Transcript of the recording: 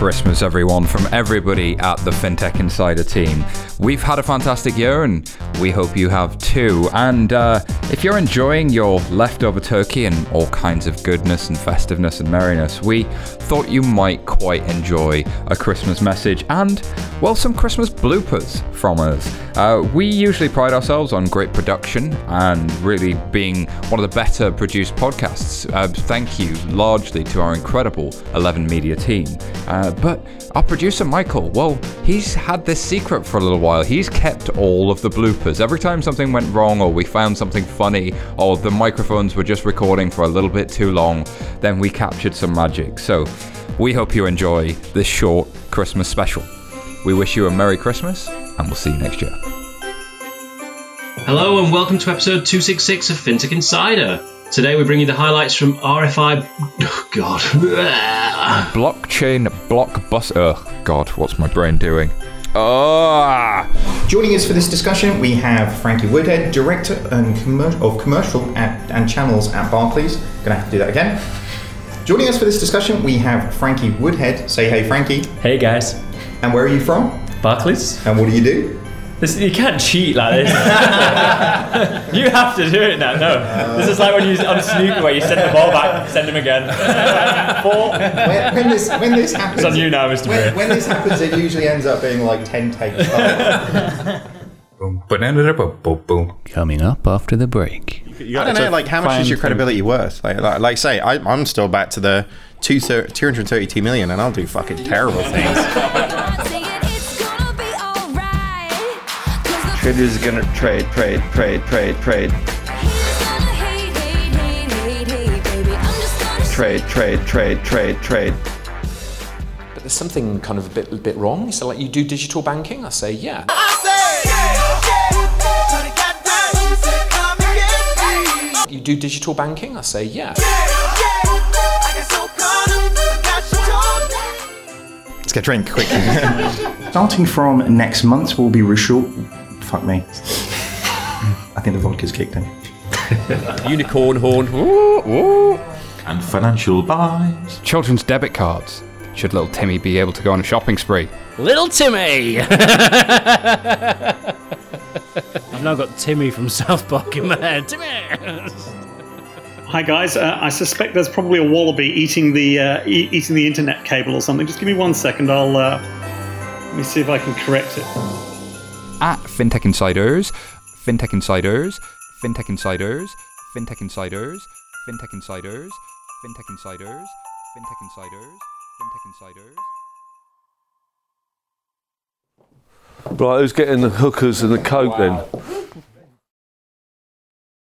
Christmas, everyone, from everybody at the FinTech Insider team. We've had a fantastic year and we hope you have too. And uh, if you're enjoying your leftover turkey and all kinds of goodness and festiveness and merriness, we thought you might quite enjoy a Christmas message and, well, some Christmas bloopers from us. Uh, we usually pride ourselves on great production and really being one of the better produced podcasts. Uh, thank you largely to our incredible 11 Media team. Uh, but our producer Michael, well, he's had this secret for a little while. He's kept all of the bloopers. Every time something went wrong or we found something funny or the microphones were just recording for a little bit too long, then we captured some magic. So we hope you enjoy this short Christmas special. We wish you a Merry Christmas and we'll see you next year. Hello and welcome to episode 266 of FinTech Insider. Today we bring you the highlights from RFI. Oh, God. Blockchain blockbuster. Oh, God, what's my brain doing? Oh, Joining us for this discussion, we have Frankie Woodhead, Director and commer- of Commercial at, and Channels at Barclays. Gonna have to do that again. Joining us for this discussion, we have Frankie Woodhead. Say hey, Frankie. Hey guys, And where are you from? Barclays. And what do you do? This, you can't cheat like this. you have to do it now. No, this is like when you on snooker where you send the ball back, send him again. Four. When, when this when this happens, It's on you now, Mr. When, when this happens, it usually ends up being like ten takes. Coming up after the break. I don't know, like how much is your credibility worth? Like, like, like say, I, I'm still back to the two thir- 232 million, and I'll do fucking terrible things. Traders are gonna trade, trade, trade, trade, trade. Trade, trade, trade, trade, trade. But there's something kind of a bit, a bit wrong. So, like, you do digital banking? I say, yeah. You do digital banking? I say, yeah. Let's get a drink quickly. Starting from next month, we'll be Rishul. Fuck me. I think the vodka's kicked in. Unicorn horn. Ooh, ooh. and financial buys. Children's debit cards. Should little Timmy be able to go on a shopping spree? Little Timmy! I've now got Timmy from South Park in my head. Timmy! Hi guys, uh, I suspect there's probably a wallaby eating the uh, e- eating the internet cable or something. Just give me one second. I'll uh, let me see if I can correct it. At FinTech Insiders, FinTech Insiders, FinTech Insiders, FinTech Insiders, FinTech Insiders, FinTech Insiders, FinTech Insiders, FinTech Insiders. Right, who's getting the hookers and the coke then?